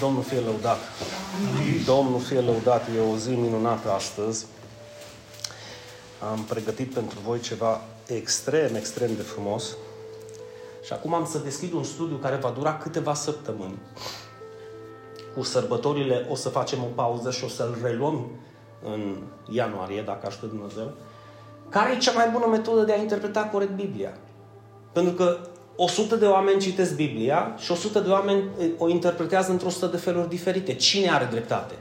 Domnul fie lăudat. Domnul fie lăudat. E o zi minunată astăzi. Am pregătit pentru voi ceva extrem, extrem de frumos. Și acum am să deschid un studiu care va dura câteva săptămâni. Cu sărbătorile o să facem o pauză și o să-l reluăm în ianuarie, dacă ajută Dumnezeu. Care e cea mai bună metodă de a interpreta corect Biblia? Pentru că 100 de oameni citesc Biblia și 100 de oameni o interpretează într-o 100 de feluri diferite. Cine are dreptate?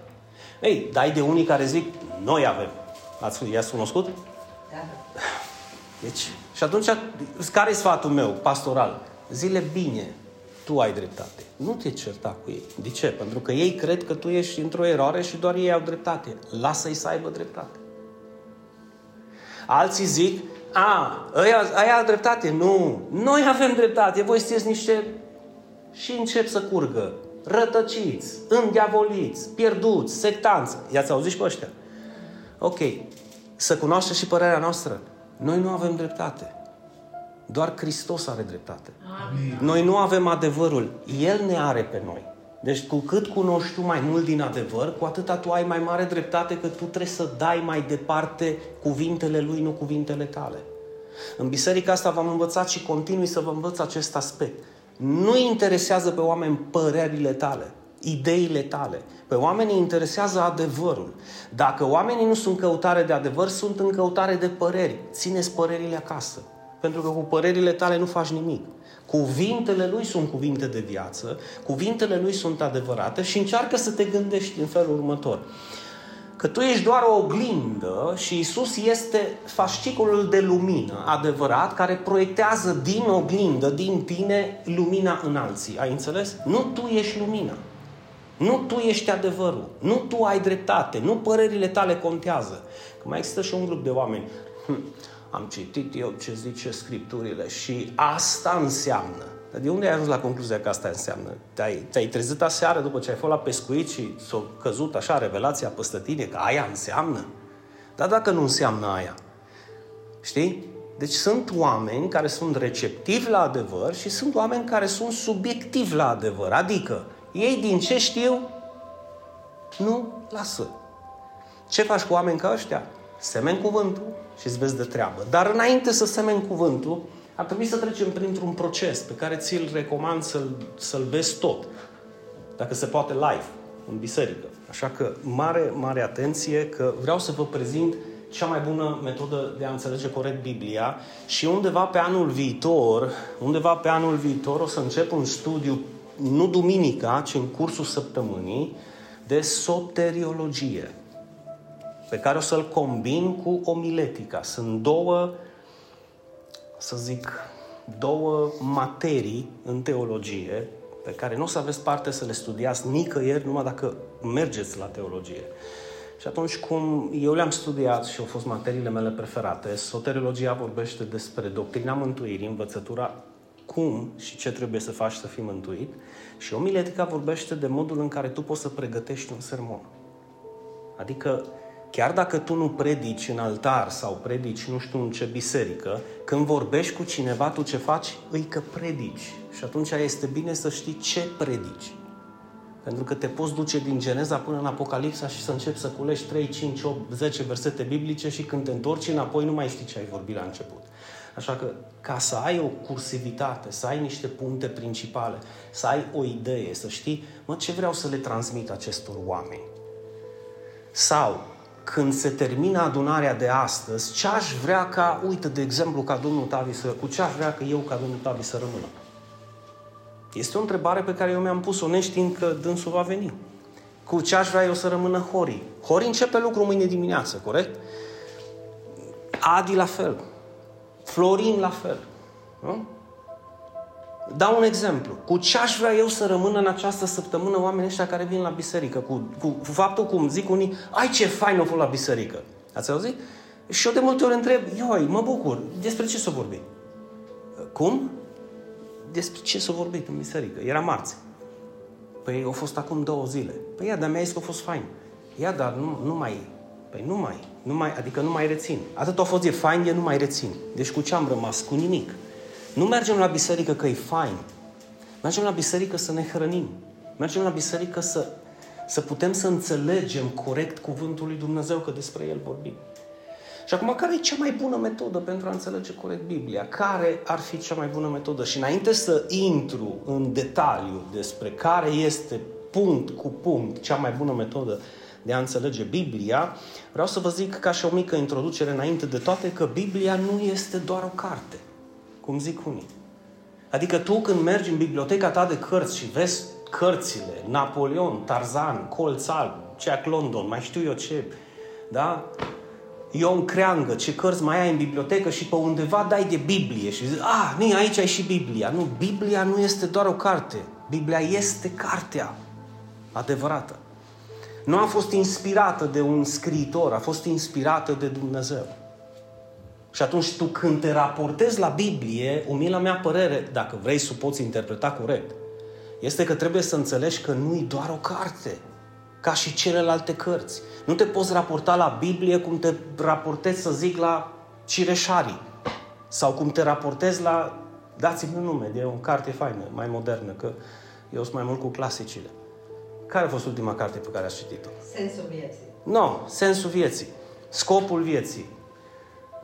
Ei, dai de unii care zic, noi avem. Ați, i-ați cunoscut? Da. Deci, și atunci, care e sfatul meu, pastoral? Zile bine, tu ai dreptate. Nu te certa cu ei. De ce? Pentru că ei cred că tu ești într-o eroare și doar ei au dreptate. Lasă-i să aibă dreptate. Alții zic, a, aia, aia au dreptate. Nu, noi avem dreptate. Voi sunteți niște... Și încep să curgă. Rătăciți, îndiavoliți, pierduți, sectanți. I-ați auzit și pe ăștia. Ok. Să cunoașteți și părerea noastră. Noi nu avem dreptate. Doar Hristos are dreptate. Amin. Noi nu avem adevărul. El ne are pe noi. Deci cu cât cunoști tu mai mult din adevăr, cu atâta tu ai mai mare dreptate că tu trebuie să dai mai departe cuvintele lui, nu cuvintele tale. În biserica asta v-am învățat și continui să vă învăț acest aspect. Nu interesează pe oameni părerile tale, ideile tale. Pe oameni interesează adevărul. Dacă oamenii nu sunt căutare de adevăr, sunt în căutare de păreri. Țineți părerile acasă. Pentru că cu părerile tale nu faci nimic. Cuvintele lui sunt cuvinte de viață, cuvintele lui sunt adevărate și încearcă să te gândești în felul următor. Că tu ești doar o oglindă și Isus este fascicolul de lumină adevărat care proiectează din oglindă, din tine, lumina în alții. Ai înțeles? Nu tu ești lumina. Nu tu ești adevărul. Nu tu ai dreptate. Nu părerile tale contează. Că mai există și un grup de oameni. Hm, am citit eu ce zice Scripturile și asta înseamnă. Dar de unde ai ajuns la concluzia că asta înseamnă? Te-ai, te-ai trezit aseară după ce ai fost la pescuit și s-a căzut așa revelația păstă tine că aia înseamnă? Dar dacă nu înseamnă aia? Știi? Deci sunt oameni care sunt receptivi la adevăr și sunt oameni care sunt subiectivi la adevăr. Adică, ei din ce știu, nu lasă. Ce faci cu oameni ca ăștia? Semeni cuvântul și îți vezi de treabă. Dar înainte să semeni cuvântul, ar trebui să trecem printr-un proces pe care ți-l recomand să-l, să-l vezi tot. Dacă se poate live, în biserică. Așa că mare, mare atenție că vreau să vă prezint cea mai bună metodă de a înțelege corect Biblia și undeva pe anul viitor, undeva pe anul viitor o să încep un studiu, nu duminica, ci în cursul săptămânii, de soteriologie pe care o să-l combin cu omiletica. Sunt două, să zic, două materii în teologie pe care nu o să aveți parte să le studiați nicăieri numai dacă mergeți la teologie. Și atunci cum eu le-am studiat și au fost materiile mele preferate, soteriologia vorbește despre doctrina mântuirii, învățătura cum și ce trebuie să faci să fii mântuit și omiletica vorbește de modul în care tu poți să pregătești un sermon. Adică Chiar dacă tu nu predici în altar sau predici nu știu în ce biserică, când vorbești cu cineva, tu ce faci? Îi că predici. Și atunci este bine să știi ce predici. Pentru că te poți duce din Geneza până în Apocalipsa și să începi să culești 3, 5, 8, 10 versete biblice și când te întorci înapoi nu mai știi ce ai vorbit la început. Așa că ca să ai o cursivitate, să ai niște puncte principale, să ai o idee, să știi, mă, ce vreau să le transmit acestor oameni. Sau când se termină adunarea de astăzi, ce aș vrea ca, uite, de exemplu, ca Domnul Tavi să, cu ce aș vrea că eu ca Domnul Tavi să rămână? Este o întrebare pe care eu mi-am pus-o neștiind că dânsul va veni. Cu ce aș vrea eu să rămână Hori? Hori începe lucru mâine dimineață, corect? Adi la fel. Florin la fel. Nu? Dau un exemplu. Cu ce aș vrea eu să rămână în această săptămână oamenii ăștia care vin la biserică? Cu, cu, cu faptul cum zic unii, ai ce fain o fost la biserică. Ați auzit? Și eu de multe ori întreb, ioi, mă bucur, despre ce s-a vorbit? Cum? Despre ce s-a vorbit în biserică? Era marți. Păi au fost acum două zile. Păi ia, dar mi-a zis că a fost fain. Ia, dar nu, nu mai... Păi nu mai, nu mai, adică nu mai rețin. Atât a fost de fain, e nu mai rețin. Deci cu ce am rămas? Cu nimic. Nu mergem la biserică că e fain. Mergem la biserică să ne hrănim. Mergem la biserică să, să putem să înțelegem corect cuvântul lui Dumnezeu, că despre el vorbim. Și acum, care e cea mai bună metodă pentru a înțelege corect Biblia? Care ar fi cea mai bună metodă? Și înainte să intru în detaliu despre care este punct cu punct cea mai bună metodă de a înțelege Biblia, vreau să vă zic ca și o mică introducere înainte de toate că Biblia nu este doar o carte, cum zic unii. Adică tu când mergi în biblioteca ta de cărți și vezi cărțile, Napoleon, Tarzan, Colț Alb, Jack London, mai știu eu ce, da? Ion Creangă, ce cărți mai ai în bibliotecă și pe undeva dai de Biblie și zici, ah, nu, aici ai și Biblia. Nu, Biblia nu este doar o carte. Biblia este cartea adevărată. Nu a fost inspirată de un scriitor, a fost inspirată de Dumnezeu. Și atunci tu când te raportezi la Biblie, umila mea părere, dacă vrei să o poți interpreta corect, este că trebuie să înțelegi că nu e doar o carte, ca și celelalte cărți. Nu te poți raporta la Biblie cum te raportezi, să zic, la Cireșarii. Sau cum te raportezi la, dați-mi un nume, de o carte faină, mai modernă, că eu sunt mai mult cu clasicile. Care a fost ultima carte pe care ați citit-o? Sensul vieții. Nu, no, sensul vieții. Scopul vieții.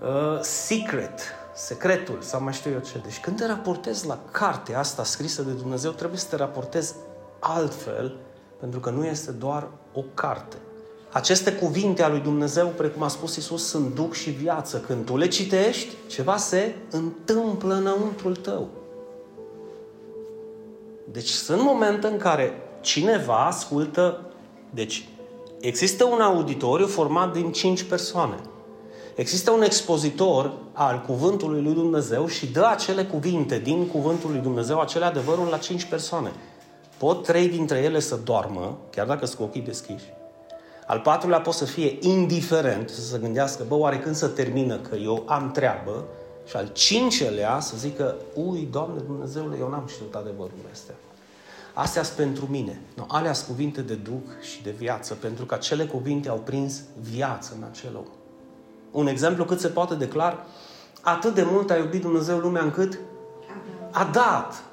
Uh, secret. Secretul, sau mai știu eu ce. Deci când te raportezi la cartea asta scrisă de Dumnezeu, trebuie să te raportezi altfel, pentru că nu este doar o carte. Aceste cuvinte a lui Dumnezeu, precum a spus Isus, sunt duc și viață. Când tu le citești, ceva se întâmplă înăuntrul tău. Deci sunt momente în care cineva ascultă, deci există un auditoriu format din cinci persoane. Există un expozitor al cuvântului lui Dumnezeu și dă acele cuvinte din cuvântul lui Dumnezeu, acele adevăruri la cinci persoane. Pot trei dintre ele să doarmă, chiar dacă sunt cu ochii deschiși. Al patrulea pot să fie indiferent, să se gândească, bă, oare când să termină că eu am treabă? Și al cincelea să zică, ui, Doamne Dumnezeule, eu n-am știut adevărurile astea. Astea sunt pentru mine. No, alea sunt cuvinte de duc și de viață, pentru că acele cuvinte au prins viață în acel om. Un exemplu cât se poate declar, atât de mult a iubit Dumnezeu lumea încât a dat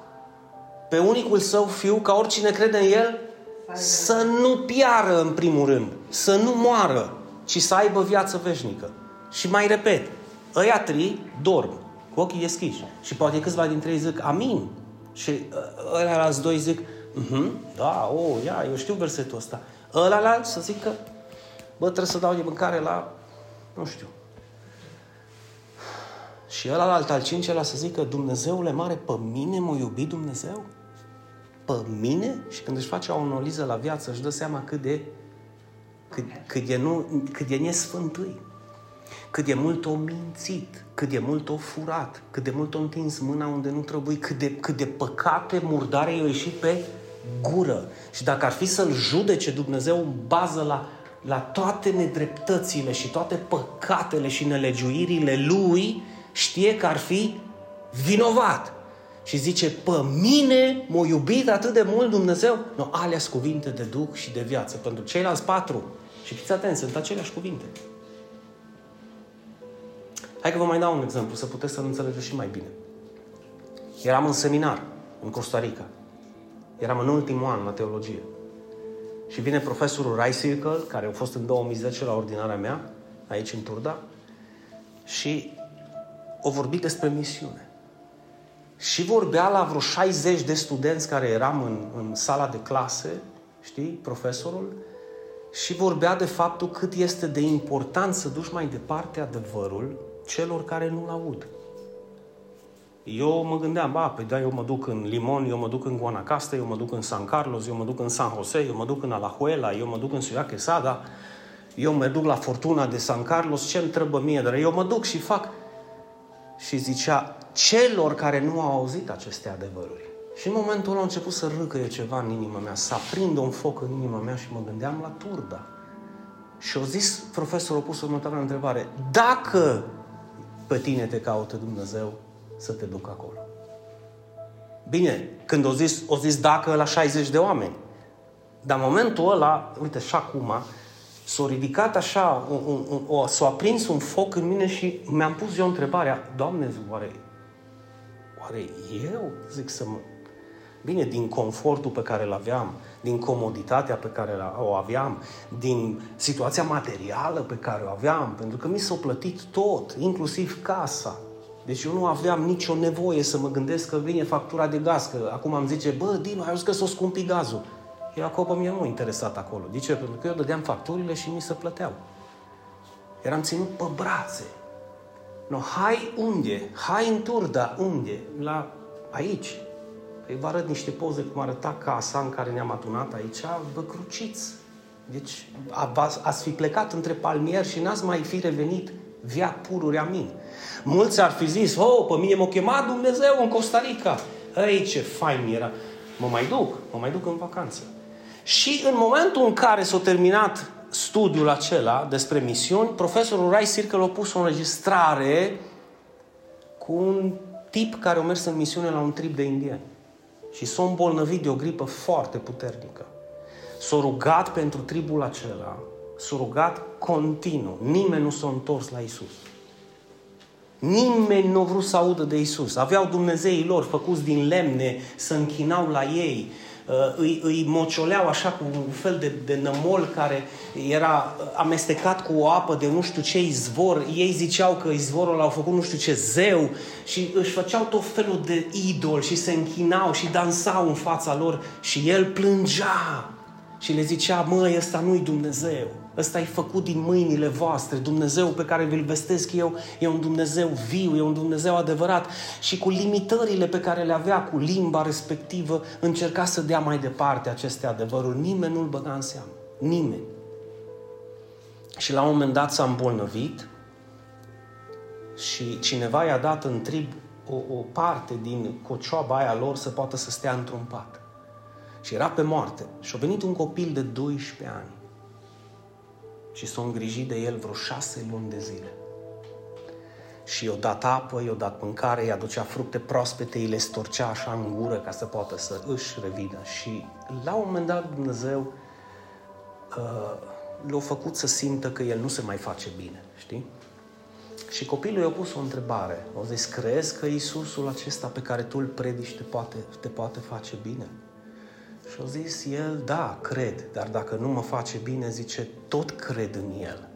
pe unicul său fiu ca oricine crede în el să nu piară în primul rând, să nu moară, ci să aibă viață veșnică. Și mai repet, ăia trei dorm, cu ochii deschiși. Și poate câțiva dintre ei zic, amin. Și uh, ăia alți doi zic, uh-huh, da, o, oh, ia, eu știu versetul ăsta. Ăla la să zică, bă, trebuie să dau de mâncare la, nu știu. Și ăla alt, al cincelea să zică, Dumnezeule mare, pe mine m-a iubit Dumnezeu? Pe mine? Și când își face o analiză la viață, își dă seama cât de, cât, cât de, nu, cât de nesfântui cât de mult o mințit, cât de mult o furat, cât de mult o întins mâna unde nu trebuie, cât de, cât de păcate murdare i-au ieșit pe gură. Și dacă ar fi să-l judece Dumnezeu în bază la, la toate nedreptățile și toate păcatele și nelegiuirile lui, știe că ar fi vinovat. Și zice, pe mine m-a iubit atât de mult Dumnezeu? Nu, alea cuvinte de duc și de viață. Pentru ceilalți patru, și fiți atenți, sunt aceleași cuvinte. Hai că vă mai dau un exemplu, să puteți să-l înțelegeți și mai bine. Eram în seminar, în Costa Rica. Eram în ultimul an la teologie. Și vine profesorul Rice care a fost în 2010 la ordinarea mea, aici în Turda, și o vorbit despre misiune. Și vorbea la vreo 60 de studenți care eram în, în sala de clase, știi, profesorul, și vorbea de faptul cât este de important să duci mai departe adevărul celor care nu-l aud. Eu mă gândeam, ba, păi da, eu mă duc în Limon, eu mă duc în Guanacaste, eu mă duc în San Carlos, eu mă duc în San Jose, eu mă duc în Alajuela, eu mă duc în Ciudad Quesada, eu mă duc la Fortuna de San Carlos, ce-mi trebuie mie? Dar eu mă duc și fac. Și zicea, celor care nu au auzit aceste adevăruri. Și în momentul ăla a început să râcăie ceva în inima mea, să aprindă un foc în inima mea și mă gândeam la Turda. Și au zis profesorul, a pus următoarea întrebare. Dacă pe tine te caută Dumnezeu să te ducă acolo. Bine, când o zis, o zis dacă la 60 de oameni. Dar în momentul ăla, uite, și acum, s-a ridicat așa, un, un, un, o, s-a aprins un foc în mine și mi-am pus eu întrebarea, Doamne, oare, oare eu zic să mă... Bine, din confortul pe care îl aveam, din comoditatea pe care o aveam, din situația materială pe care o aveam, pentru că mi s-a plătit tot, inclusiv casa. Deci eu nu aveam nicio nevoie să mă gândesc că vine factura de gaz, că acum am zice, bă, Dinu, ai auzit că s-o scumpi gazul. Iacob mie nu interesat acolo. De ce? Pentru că eu dădeam facturile și mi se plăteau. Eram ținut pe brațe. No, hai unde? Hai în tur, dar unde? La aici. Păi vă arăt niște poze cum arăta casa în care ne-am adunat aici, vă cruciți. Deci ați fi plecat între palmieri și n-ați mai fi revenit via pururi, amin. Mulți ar fi zis, oh, pe mine m-a chemat Dumnezeu în Costa Rica. Ei, ce fain era. Mă mai duc, mă mai duc în vacanță. Și în momentul în care s-a terminat studiul acela despre misiuni, profesorul Rai Circle a pus o înregistrare cu un tip care a mers în misiune la un trip de indieni. Și s-a îmbolnăvit de o gripă foarte puternică. S-a rugat pentru tribul acela, s-a rugat continuu. Nimeni nu s-a întors la Isus. Nimeni nu a vrut să audă de Isus. Aveau Dumnezeii lor făcuți din lemne, să închinau la ei, Uh, îi, îi mocioleau așa cu un fel de, de nămol care era amestecat cu o apă de nu știu ce izvor. Ei ziceau că izvorul l-au făcut nu știu ce zeu și își făceau tot felul de idol și se închinau și dansau în fața lor și el plângea și le zicea, măi, ăsta nu-i Dumnezeu. Ăsta e făcut din mâinile voastre. Dumnezeu pe care vi-l vestesc eu e un Dumnezeu viu, e un Dumnezeu adevărat. Și cu limitările pe care le avea cu limba respectivă, încerca să dea mai departe aceste adevăruri. Nimeni nu-l băga în seamă. Nimeni. Și la un moment dat s-a îmbolnăvit și cineva i-a dat în trib o, o parte din cocioaba aia lor să poată să stea într-un pat. Și era pe moarte. Și a venit un copil de 12 ani și s-a îngrijit de el vreo șase luni de zile. Și i-a dat apă, i-a dat mâncare, i-a ducea fructe proaspete, îi le storcea așa în gură ca să poată să își revină. Și la un moment dat Dumnezeu uh, l-a făcut să simtă că el nu se mai face bine, știi? Și copilul i-a pus o întrebare. O zis, crezi că Iisusul acesta pe care tu îl predici te poate, te poate face bine? Și a zis el, da, cred, dar dacă nu mă face bine, zice, tot cred în el.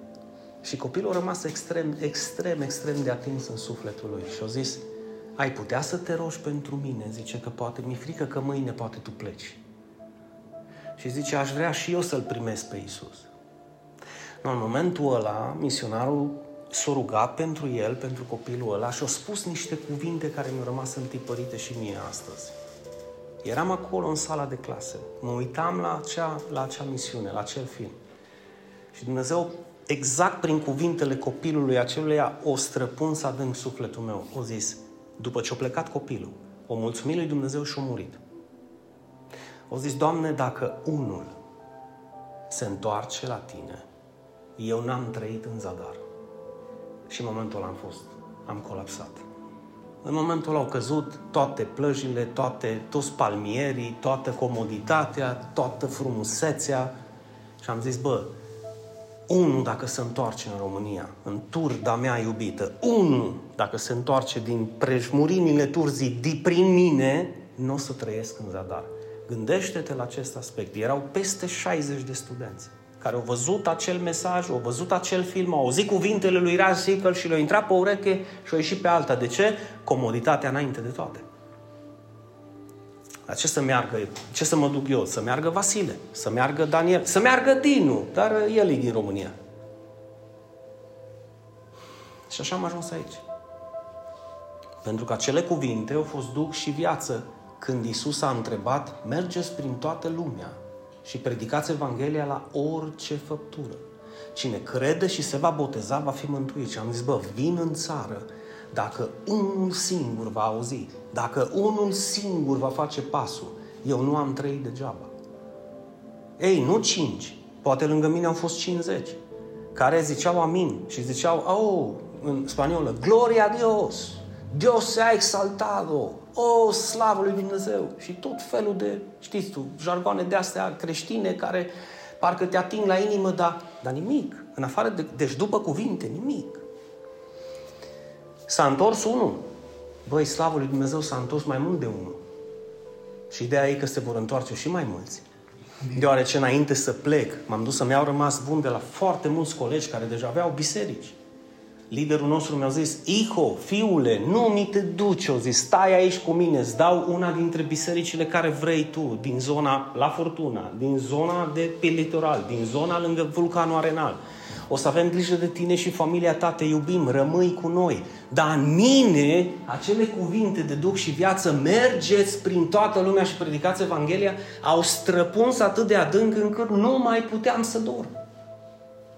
Și copilul a rămas extrem, extrem, extrem de atins în sufletul lui și a zis, ai putea să te rogi pentru mine? Zice că poate, mi-e frică că mâine poate tu pleci. Și zice, aș vrea și eu să-L primesc pe Isus. No, în momentul ăla, misionarul s-a rugat pentru el, pentru copilul ăla și a spus niște cuvinte care mi-au rămas întipărite și mie astăzi. Eram acolo în sala de clase, mă uitam la acea, la acea misiune, la acel film. Și Dumnezeu, exact prin cuvintele copilului aceluia, o străpuns adânc sufletul meu. O zis, după ce a plecat copilul, o mulțumit lui Dumnezeu și a murit. O zis, Doamne, dacă unul se întoarce la Tine, eu n-am trăit în zadar. Și în momentul ăla am fost, am colapsat. În momentul ăla au căzut toate plăjile, toate, toți palmierii, toată comoditatea, toată frumusețea. Și am zis, bă, unul dacă se întoarce în România, în turda mea iubită, unul dacă se întoarce din prejmurinile turzii de prin mine, nu o să trăiesc în zadar. Gândește-te la acest aspect. Erau peste 60 de studenți care au văzut acel mesaj, au văzut acel film, au auzit cuvintele lui Raz Sickle și le-au intrat pe ureche și au ieșit pe alta. De ce? Comoditatea înainte de toate. La ce să meargă, ce să mă duc eu? Să meargă Vasile, să meargă Daniel, să meargă Dinu, dar el e din România. Și așa am ajuns aici. Pentru că acele cuvinte au fost duc și viață când Isus a întrebat, mergeți prin toată lumea și predicați Evanghelia la orice făptură. Cine crede și se va boteza va fi mântuit. Și am zis, bă, vin în țară dacă unul singur va auzi, dacă unul singur va face pasul, eu nu am trăit degeaba. Ei, nu cinci, poate lângă mine au fost 50, care ziceau amin și ziceau, oh, în spaniolă, Gloria a Dios, Dios se ha exaltado, o, slavă lui Dumnezeu! Și tot felul de, știți tu, jargoane de astea creștine care parcă te ating la inimă, dar, dar nimic. În afară de, deci după cuvinte, nimic. S-a întors unul. Băi, slavă lui Dumnezeu s-a întors mai mult de unul. Și ideea e că se vor întoarce și mai mulți. Deoarece înainte să plec, m-am dus să-mi iau rămas bun de la foarte mulți colegi care deja aveau biserici. Liderul nostru mi-a zis, Iho, fiule, nu mi te duci, o zis, stai aici cu mine, îți dau una dintre bisericile care vrei tu, din zona La Fortuna, din zona de pe litoral, din zona lângă vulcanul Arenal. O să avem grijă de tine și familia ta, te iubim, rămâi cu noi. Dar în mine, acele cuvinte de duc și viață, mergeți prin toată lumea și predicați Evanghelia, au străpuns atât de adânc încât nu mai puteam să dorm.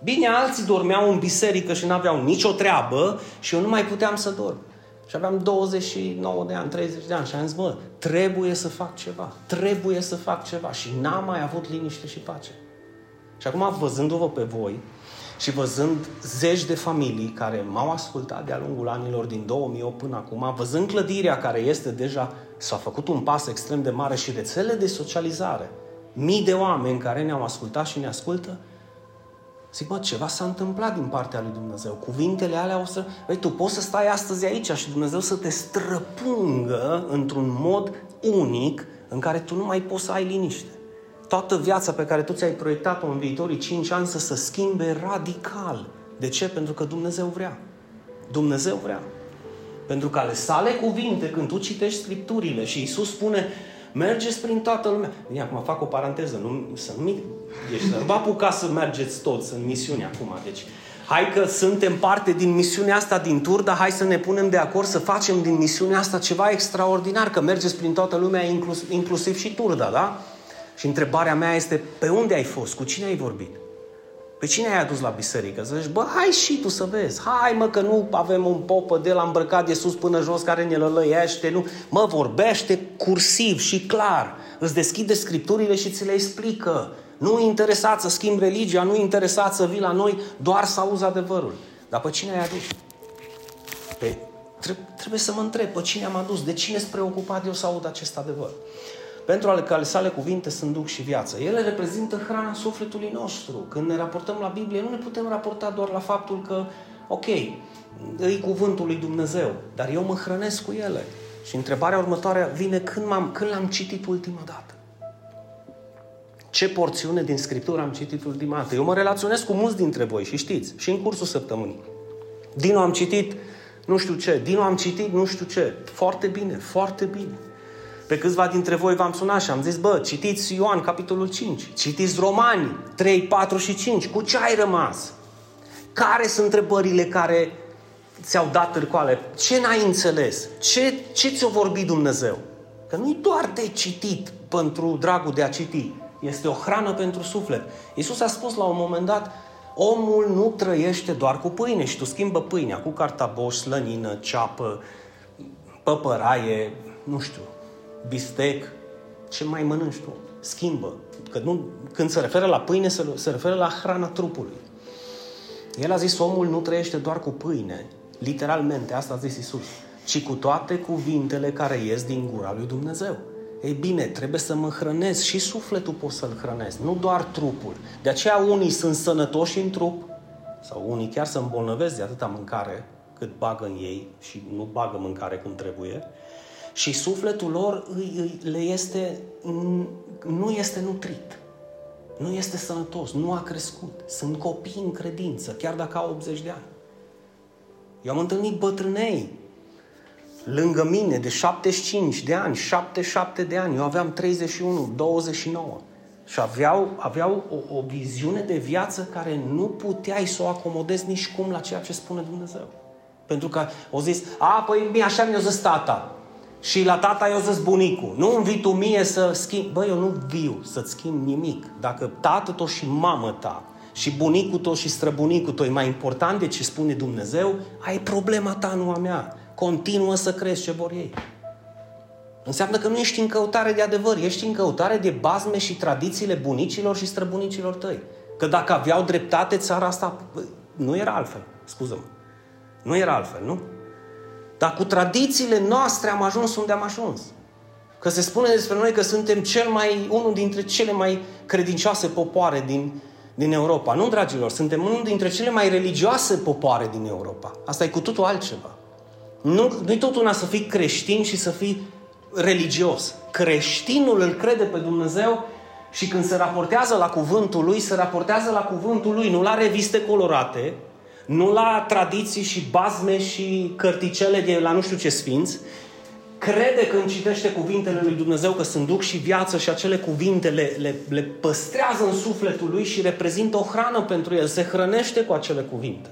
Bine, alții dormeau în biserică și nu aveau nicio treabă și eu nu mai puteam să dorm. Și aveam 29 de ani, 30 de ani și am zis, mă, trebuie să fac ceva, trebuie să fac ceva. Și n-am mai avut liniște și pace. Și acum, văzându-vă pe voi și văzând zeci de familii care m-au ascultat de-a lungul anilor din 2008 până acum, văzând clădirea care este deja, s-a făcut un pas extrem de mare și rețele de socializare, mii de oameni care ne-au ascultat și ne ascultă, Zic, mă, ceva s-a întâmplat din partea lui Dumnezeu. Cuvintele alea o să... Băi, tu poți să stai astăzi aici și Dumnezeu să te străpungă într-un mod unic în care tu nu mai poți să ai liniște. Toată viața pe care tu ți-ai proiectat-o în viitorii 5 ani să se schimbe radical. De ce? Pentru că Dumnezeu vrea. Dumnezeu vrea. Pentru că ale sale cuvinte, când tu citești Scripturile și Isus spune mergeți prin toată lumea. Bine, acum fac o paranteză, nu, să nu deci, nu vă apuca să mergeți toți în misiune acum. Deci, hai că suntem parte din misiunea asta din tur, dar hai să ne punem de acord să facem din misiunea asta ceva extraordinar, că mergeți prin toată lumea, inclus, inclusiv și turda, da? Și întrebarea mea este, pe unde ai fost? Cu cine ai vorbit? Pe cine ai adus la biserică? Să zici, bă, hai și tu să vezi. Hai mă că nu avem un popă de la îmbrăcat de sus până jos care ne lălăiește. Nu. Mă, vorbește cursiv și clar. Îți deschide scripturile și ți le explică. Nu interesat să schimbi religia, nu interesat să vii la noi doar să auzi adevărul. Dar pe cine ai adus? Pe, trebuie să mă întreb, pe cine am adus? De cine sunt preocupat eu să aud acest adevăr? Pentru ale sale cuvinte sunt duc și viață. Ele reprezintă hrana sufletului nostru. Când ne raportăm la Biblie, nu ne putem raporta doar la faptul că, ok, e cuvântul lui Dumnezeu, dar eu mă hrănesc cu ele. Și întrebarea următoare vine când, m-am, când l-am citit ultima dată. Ce porțiune din Scriptură am citit ultima dată? Eu mă relaționez cu mulți dintre voi și știți, și în cursul săptămânii. Dinu am citit nu știu ce, Dinu am citit nu știu ce. Foarte bine, foarte bine. Pe câțiva dintre voi v-am sunat și am zis, bă, citiți Ioan, capitolul 5, citiți Romani, 3, 4 și 5, cu ce ai rămas? Care sunt întrebările care ți-au dat târcoale? Ce n-ai înțeles? Ce, ce ți-a vorbit Dumnezeu? Că nu-i doar de citit pentru dragul de a citi. Este o hrană pentru suflet. Iisus a spus la un moment dat, omul nu trăiește doar cu pâine și tu schimbă pâinea cu cartaboș, slănină, ceapă, păpăraie, nu știu, bistec, ce mai mănânci tu? Schimbă. Că nu, când se referă la pâine, se, se referă la hrana trupului. El a zis, omul nu trăiește doar cu pâine, literalmente, asta a zis Isus, ci cu toate cuvintele care ies din gura lui Dumnezeu. Ei bine, trebuie să mă hrănesc și sufletul pot să-l hrănesc, nu doar trupul. De aceea unii sunt sănătoși în trup, sau unii chiar se îmbolnăvesc de atâta mâncare cât bagă în ei și nu bagă mâncare cum trebuie, și sufletul lor le este, nu este nutrit. Nu este sănătos, nu a crescut. Sunt copii în credință, chiar dacă au 80 de ani. Eu am întâlnit bătrânei lângă mine de 75 de ani, 77 de ani. Eu aveam 31, 29. Și aveau, aveau o, o viziune de viață care nu puteai să o acomodezi nici cum la ceea ce spune Dumnezeu. Pentru că au zis, a, păi bine, așa mi-a zis tata. Și la tata eu zis bunicul, nu îmi vii tu mie să schimb. Bă, eu nu viu să-ți schimb nimic. Dacă tată tău și mamă ta și bunicul tău și străbunicul tău e mai important de ce spune Dumnezeu, ai problema ta, nu a mea. Continuă să crezi ce vor ei. Înseamnă că nu ești în căutare de adevăr, ești în căutare de bazme și tradițiile bunicilor și străbunicilor tăi. Că dacă aveau dreptate, țara asta nu era altfel, scuză-mă. Nu era altfel, nu? Dar cu tradițiile noastre am ajuns unde am ajuns. Că se spune despre noi că suntem cel mai, unul dintre cele mai credincioase popoare din, din Europa. Nu, dragilor, suntem unul dintre cele mai religioase popoare din Europa. Asta e cu totul altceva. Nu, nu-i tot una să fii creștin și să fii religios. Creștinul îl crede pe Dumnezeu și când se raportează la cuvântul lui, se raportează la cuvântul lui, nu la reviste colorate, nu la tradiții și bazme și cărticele de la nu știu ce sfinți, crede când citește cuvintele lui Dumnezeu că sunt duc și viață și acele cuvinte le, le, le păstrează în sufletul lui și reprezintă o hrană pentru el. Se hrănește cu acele cuvinte.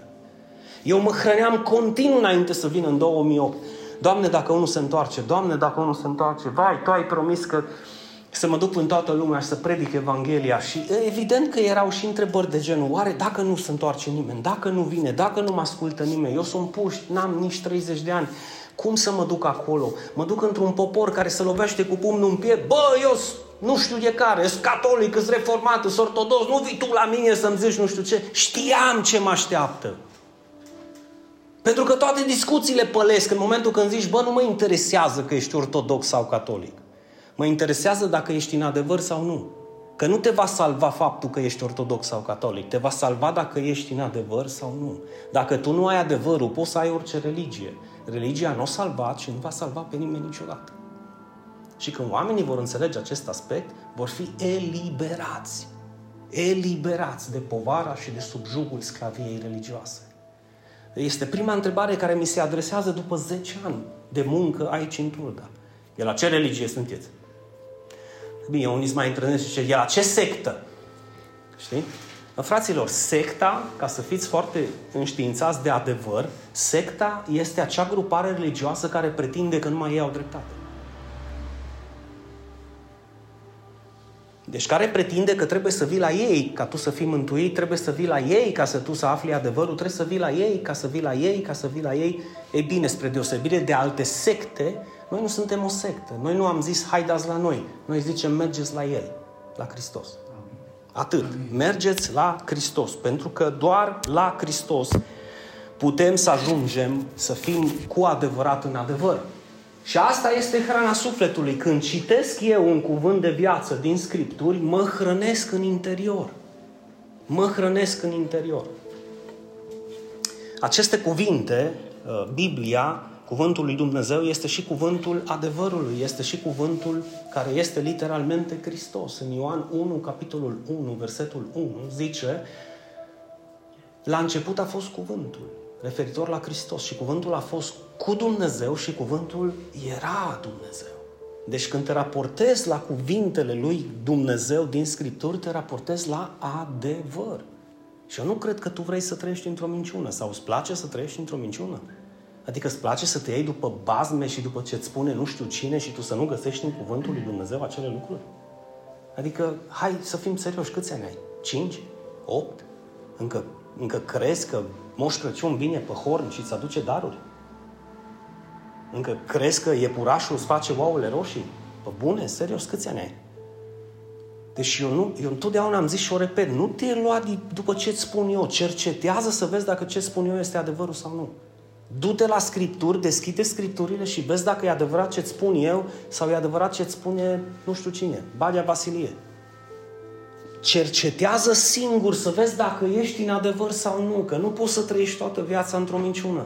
Eu mă hrăneam continuu înainte să vin în 2008. Doamne, dacă unul se întoarce, Doamne, dacă unul se întoarce, vai, Tu ai promis că să mă duc în toată lumea și să predic Evanghelia. Și evident că erau și întrebări de genul, oare dacă nu se întoarce nimeni, dacă nu vine, dacă nu mă ascultă nimeni, eu sunt puști, n-am nici 30 de ani, cum să mă duc acolo? Mă duc într-un popor care se lovește cu pumnul în piept, bă, eu nu știu de care, sunt catolic, sunt reformat, sunt ortodox, nu vii tu la mine să-mi zici nu știu ce. Știam ce mă așteaptă. Pentru că toate discuțiile pălesc în momentul când zici, bă, nu mă interesează că ești ortodox sau catolic. Mă interesează dacă ești în adevăr sau nu. Că nu te va salva faptul că ești ortodox sau catolic. Te va salva dacă ești în adevăr sau nu. Dacă tu nu ai adevărul, poți să ai orice religie. Religia nu o salvat și nu va salva pe nimeni niciodată. Și când oamenii vor înțelege acest aspect, vor fi eliberați. Eliberați de povara și de subjugul sclaviei religioase. Este prima întrebare care mi se adresează după 10 ani de muncă aici în Turda. De la ce religie sunteți? Bine, unii mai întâlnesc și zice, de la ce sectă? Știi? Fraților, secta, ca să fiți foarte înștiințați de adevăr, secta este acea grupare religioasă care pretinde că numai ei au dreptate. Deci care pretinde că trebuie să vii la ei ca tu să fii mântuit, trebuie să vii la ei ca să tu să afli adevărul, trebuie să vii la ei ca să vii la ei, ca să vii la ei. Ei bine, spre deosebire de alte secte, noi nu suntem o sectă. Noi nu am zis haidați la noi. Noi zicem mergeți la El, la Hristos. Atât. Mergeți la Hristos. Pentru că doar la Hristos putem să ajungem să fim cu adevărat în adevăr. Și asta este hrana sufletului. Când citesc eu un cuvânt de viață din Scripturi, mă hrănesc în interior. Mă hrănesc în interior. Aceste cuvinte, uh, Biblia, cuvântul lui Dumnezeu, este și cuvântul adevărului, este și cuvântul care este literalmente Hristos. În Ioan 1, capitolul 1, versetul 1, zice La început a fost cuvântul referitor la Hristos și cuvântul a fost cu Dumnezeu și cuvântul era Dumnezeu. Deci când te raportezi la cuvintele lui Dumnezeu din Scripturi, te raportezi la adevăr. Și eu nu cred că tu vrei să trăiești într-o minciună sau îți place să trăiești într-o minciună. Adică îți place să te iei după bazme și după ce îți spune nu știu cine și tu să nu găsești în cuvântul lui Dumnezeu acele lucruri? Adică, hai să fim serioși, câți ani ai? 5? 8? Încă, încă crezi că Moș Crăciun vine pe horn și îți aduce daruri? Încă crezi că iepurașul îți face ouăle roșii? Pe bune, serios, câți ani ai? Deci eu, nu, eu întotdeauna am zis și o repet, nu te lua după ce îți spun eu, cercetează să vezi dacă ce spun eu este adevărul sau nu. Du-te la Scripturi, deschide Scripturile și vezi dacă e adevărat ce-ți spun eu sau e adevărat ce-ți spune nu știu cine, Badia Vasilie. Cercetează singur să vezi dacă ești în adevăr sau nu, că nu poți să trăiești toată viața într-o minciună.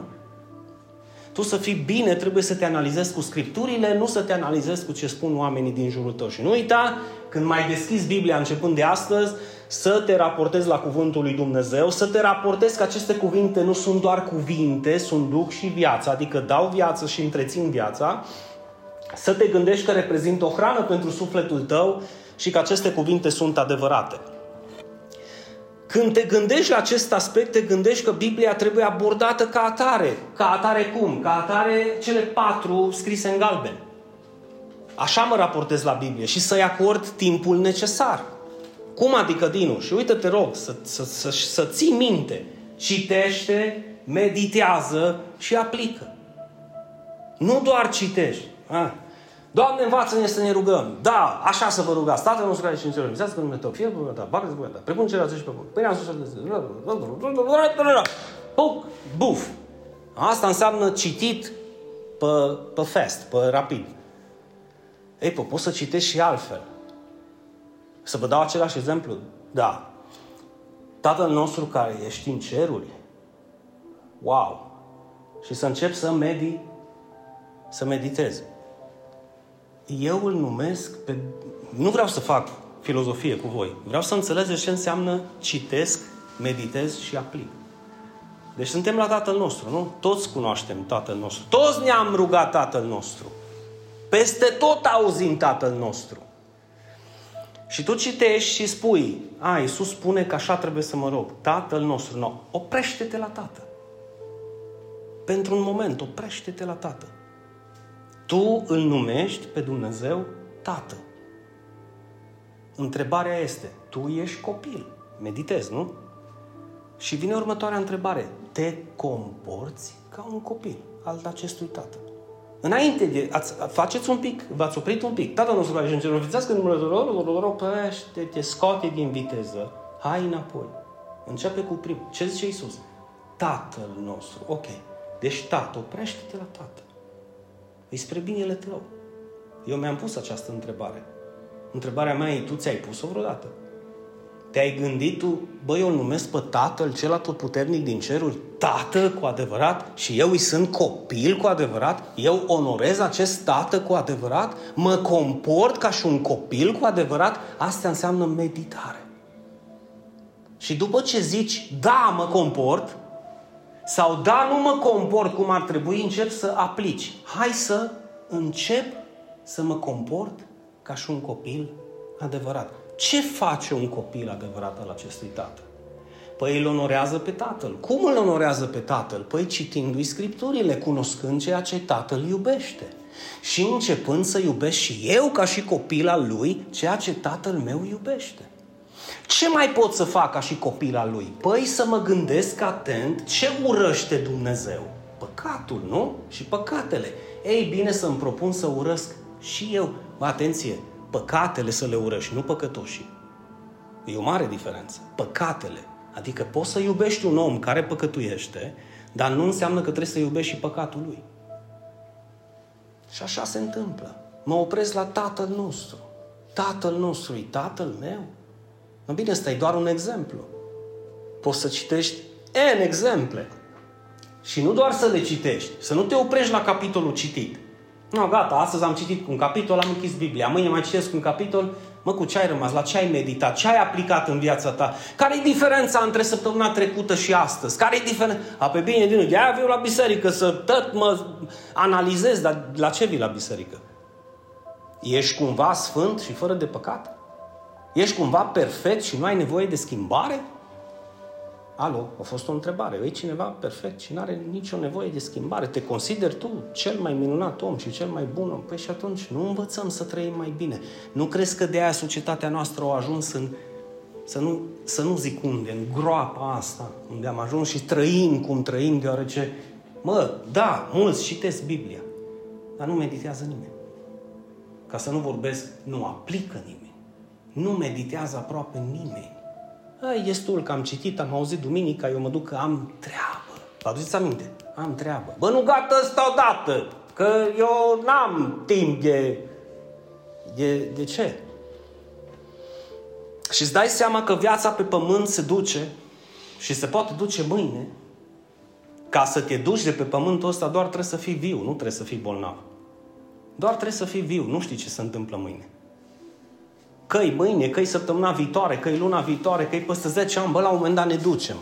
Tu să fii bine, trebuie să te analizezi cu scripturile, nu să te analizezi cu ce spun oamenii din jurul tău. Și nu uita, când mai deschizi Biblia începând de astăzi, să te raportezi la cuvântul lui Dumnezeu, să te raportezi că aceste cuvinte nu sunt doar cuvinte, sunt duc și viața, adică dau viață și întrețin viața, să te gândești că reprezintă o hrană pentru sufletul tău și că aceste cuvinte sunt adevărate. Când te gândești la acest aspect, te gândești că Biblia trebuie abordată ca atare. Ca atare cum? Ca atare cele patru scrise în galben. Așa mă raportez la Biblie și să-i acord timpul necesar. Cum adică, Dinu? Și uite, te rog, să, să, să, să ții minte. Citește, meditează și aplică. Nu doar citești. A. Doamne, învață-ne să ne rugăm. Da, așa să vă rugați. Tatăl nostru care ești în cer, vizează numele Tău, fie bună Ta, bagă bună Ta, precum ceilalți și pe bun. Păi am spus Puc, buf. Asta înseamnă citit pe, pe fast, pe rapid. Ei, pă, poți să citești și altfel. Să vă dau același exemplu? Da. Tatăl nostru care ești în ceruri. Wow! Și să încep să medi, să meditezi. eu îl numesc pe... Nu vreau să fac filozofie cu voi. Vreau să înțelegeți ce înseamnă citesc, meditez și aplic. Deci suntem la Tatăl nostru, nu? Toți cunoaștem Tatăl nostru. Toți ne-am rugat Tatăl nostru. Peste tot auzim Tatăl nostru. Și tu citești și spui, a, Iisus spune că așa trebuie să mă rog. Tatăl nostru, nu. Oprește-te la Tatăl. Pentru un moment, oprește-te la Tatăl. Tu îl numești pe Dumnezeu Tată. Întrebarea este, tu ești copil. Meditezi, nu? Și vine următoarea întrebare. Te comporți ca un copil al acestui tată. Înainte de... Ați, faceți un pic, v-ați oprit un pic. Tatăl nostru care ajunge în că numele lor, păște, te scoate din viteză, hai înapoi. Începe cu prim. Ce zice Iisus? Tatăl nostru. Ok. Deci, tată, oprește-te la tată. E spre binele tău. Eu mi-am pus această întrebare. Întrebarea mea e, tu ți-ai pus-o vreodată? Te-ai gândit tu, băi, eu îl numesc pe Tatăl cel atotputernic din ceruri, Tată cu adevărat și eu îi sunt copil cu adevărat? Eu onorez acest Tată cu adevărat? Mă comport ca și un copil cu adevărat? Asta înseamnă meditare. Și după ce zici, da, mă comport, sau da, nu mă comport cum ar trebui, încep să aplici. Hai să încep să mă comport ca și un copil adevărat. Ce face un copil adevărat al acestui tată? Păi îl onorează pe tatăl. Cum îl onorează pe tatăl? Păi citindu-i scripturile, cunoscând ceea ce tatăl iubește. Și începând să iubesc și eu ca și copil al lui ceea ce tatăl meu iubește. Ce mai pot să fac ca și copil al lui? Păi să mă gândesc atent ce urăște Dumnezeu. Păcatul, nu? Și păcatele. Ei bine să-mi propun să urăsc și eu. Atenție, păcatele să le urăști, nu păcătoșii. E o mare diferență. Păcatele. Adică poți să iubești un om care păcătuiește, dar nu înseamnă că trebuie să iubești și păcatul lui. Și așa se întâmplă. Mă opresc la tatăl nostru. Tatăl nostru e tatăl meu. No bine, ăsta e doar un exemplu. Poți să citești N exemple. Și nu doar să le citești, să nu te oprești la capitolul citit. Nu, gata, astăzi am citit un capitol, am închis Biblia. Mâine mai citesc un capitol, mă, cu ce ai rămas? La ce ai meditat? Ce ai aplicat în viața ta? Care e diferența între săptămâna trecută și astăzi? Care e diferența? A, pe bine, din de aia la biserică să tot mă analizez, dar la ce vii la biserică? Ești cumva sfânt și fără de păcat? Ești cumva perfect și nu ai nevoie de schimbare? Alo, a fost o întrebare. E cineva perfect și nu are nicio nevoie de schimbare. Te consideri tu cel mai minunat om și cel mai bun om? Păi și atunci nu învățăm să trăim mai bine. Nu crezi că de aia societatea noastră a ajuns în, să nu, să nu zic unde, în groapa asta, unde am ajuns și trăim cum trăim, deoarece, mă, da, mulți citesc Biblia, dar nu meditează nimeni. Ca să nu vorbesc, nu aplică nimeni. Nu meditează aproape nimeni. E destul că am citit, am auzit duminica, eu mă duc că am treabă. Vă aduceți aminte? Am treabă. Bă, nu gata ăsta odată, că eu n-am timp de... De, de ce? Și îți dai seama că viața pe pământ se duce și se poate duce mâine. Ca să te duci de pe pământul ăsta doar trebuie să fii viu, nu trebuie să fii bolnav. Doar trebuie să fii viu, nu știi ce se întâmplă mâine că mâine, că săptămâna viitoare, că luna viitoare, că peste 10 ani, bă, la un moment dat ne ducem.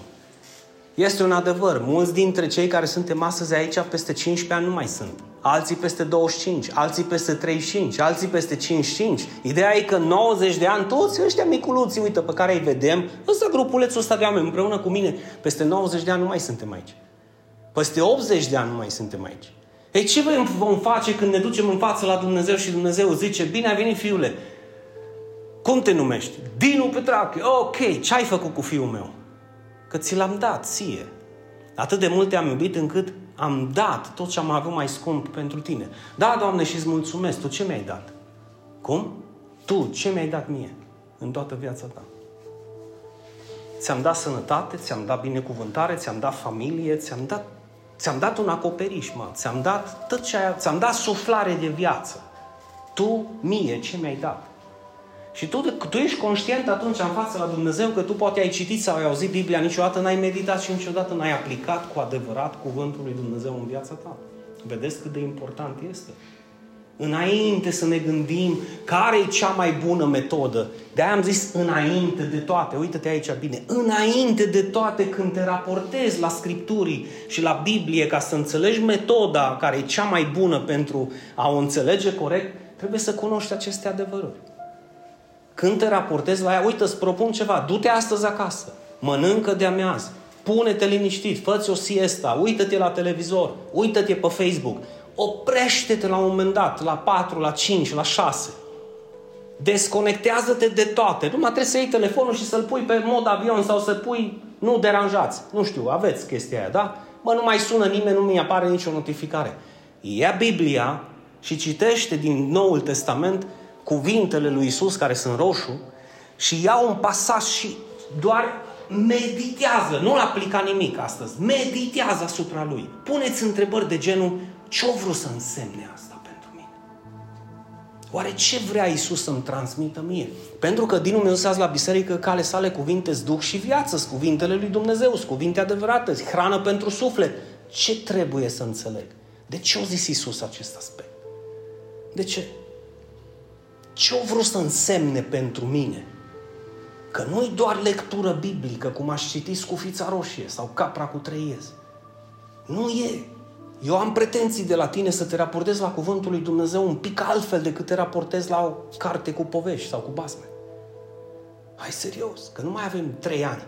Este un adevăr. Mulți dintre cei care suntem astăzi aici, peste 15 ani nu mai sunt. Alții peste 25, alții peste 35, alții peste 55. Ideea e că 90 de ani, toți ăștia miculuții, uite, pe care îi vedem, ăsta grupulețul ăsta de oameni împreună cu mine, peste 90 de ani nu mai suntem aici. Peste 80 de ani nu mai suntem aici. Ei, ce vom face când ne ducem în față la Dumnezeu și Dumnezeu zice, bine a venit fiule, cum te numești? Dinu Petrache. Ok, ce ai făcut cu fiul meu? Că ți l-am dat ție. Atât de mult te-am iubit încât am dat tot ce am avut mai scump pentru tine. Da, Doamne, și îți mulțumesc. Tu ce mi-ai dat? Cum? Tu ce mi-ai dat mie în toată viața ta? Ți-am dat sănătate, ți-am dat binecuvântare, ți-am dat familie, ți-am dat, ți-am dat un acoperiș, mă. Ți-am dat tot ce ai, ți-am dat suflare de viață. Tu mie ce mi-ai dat? Și tu, tu ești conștient atunci în față la Dumnezeu că tu poate ai citit sau ai auzit Biblia, niciodată n-ai meditat și niciodată n-ai aplicat cu adevărat cuvântul lui Dumnezeu în viața ta. Vedeți cât de important este. Înainte să ne gândim care e cea mai bună metodă. de am zis înainte de toate. Uită-te aici bine. Înainte de toate când te raportezi la Scripturii și la Biblie ca să înțelegi metoda care e cea mai bună pentru a o înțelege corect, trebuie să cunoști aceste adevăruri. Când te raportezi la ea, uite, îți propun ceva. Du-te astăzi acasă. Mănâncă de amiază. Pune-te liniștit, fă o siesta, uită-te la televizor, uită-te pe Facebook, oprește-te la un moment dat, la 4, la 5, la 6. Desconectează-te de toate. Nu mai trebuie să iei telefonul și să-l pui pe mod avion sau să pui nu deranjați. Nu știu, aveți chestia aia, da? Mă, nu mai sună nimeni, nu mi apare nicio notificare. Ia Biblia și citește din Noul Testament cuvintele lui Isus care sunt roșu și ia un pasaj și doar meditează, nu-l aplica nimic astăzi, meditează asupra lui. Puneți întrebări de genul, ce-o vrut să însemne asta pentru mine? Oare ce vrea Isus să-mi transmită mie? Pentru că din Dumnezeu la biserică cale sale cuvinte duc și viață, sunt cuvintele lui Dumnezeu, sunt cuvinte adevărate, hrană pentru suflet. Ce trebuie să înțeleg? De ce a zis Isus acest aspect? De ce? Ce o vrut să însemne pentru mine? Că nu-i doar lectură biblică, cum aș citi scufița roșie sau capra cu trei iezi. Nu e. Eu am pretenții de la tine să te raportezi la Cuvântul lui Dumnezeu un pic altfel decât te raportezi la o carte cu povești sau cu basme. Hai serios, că nu mai avem trei ani.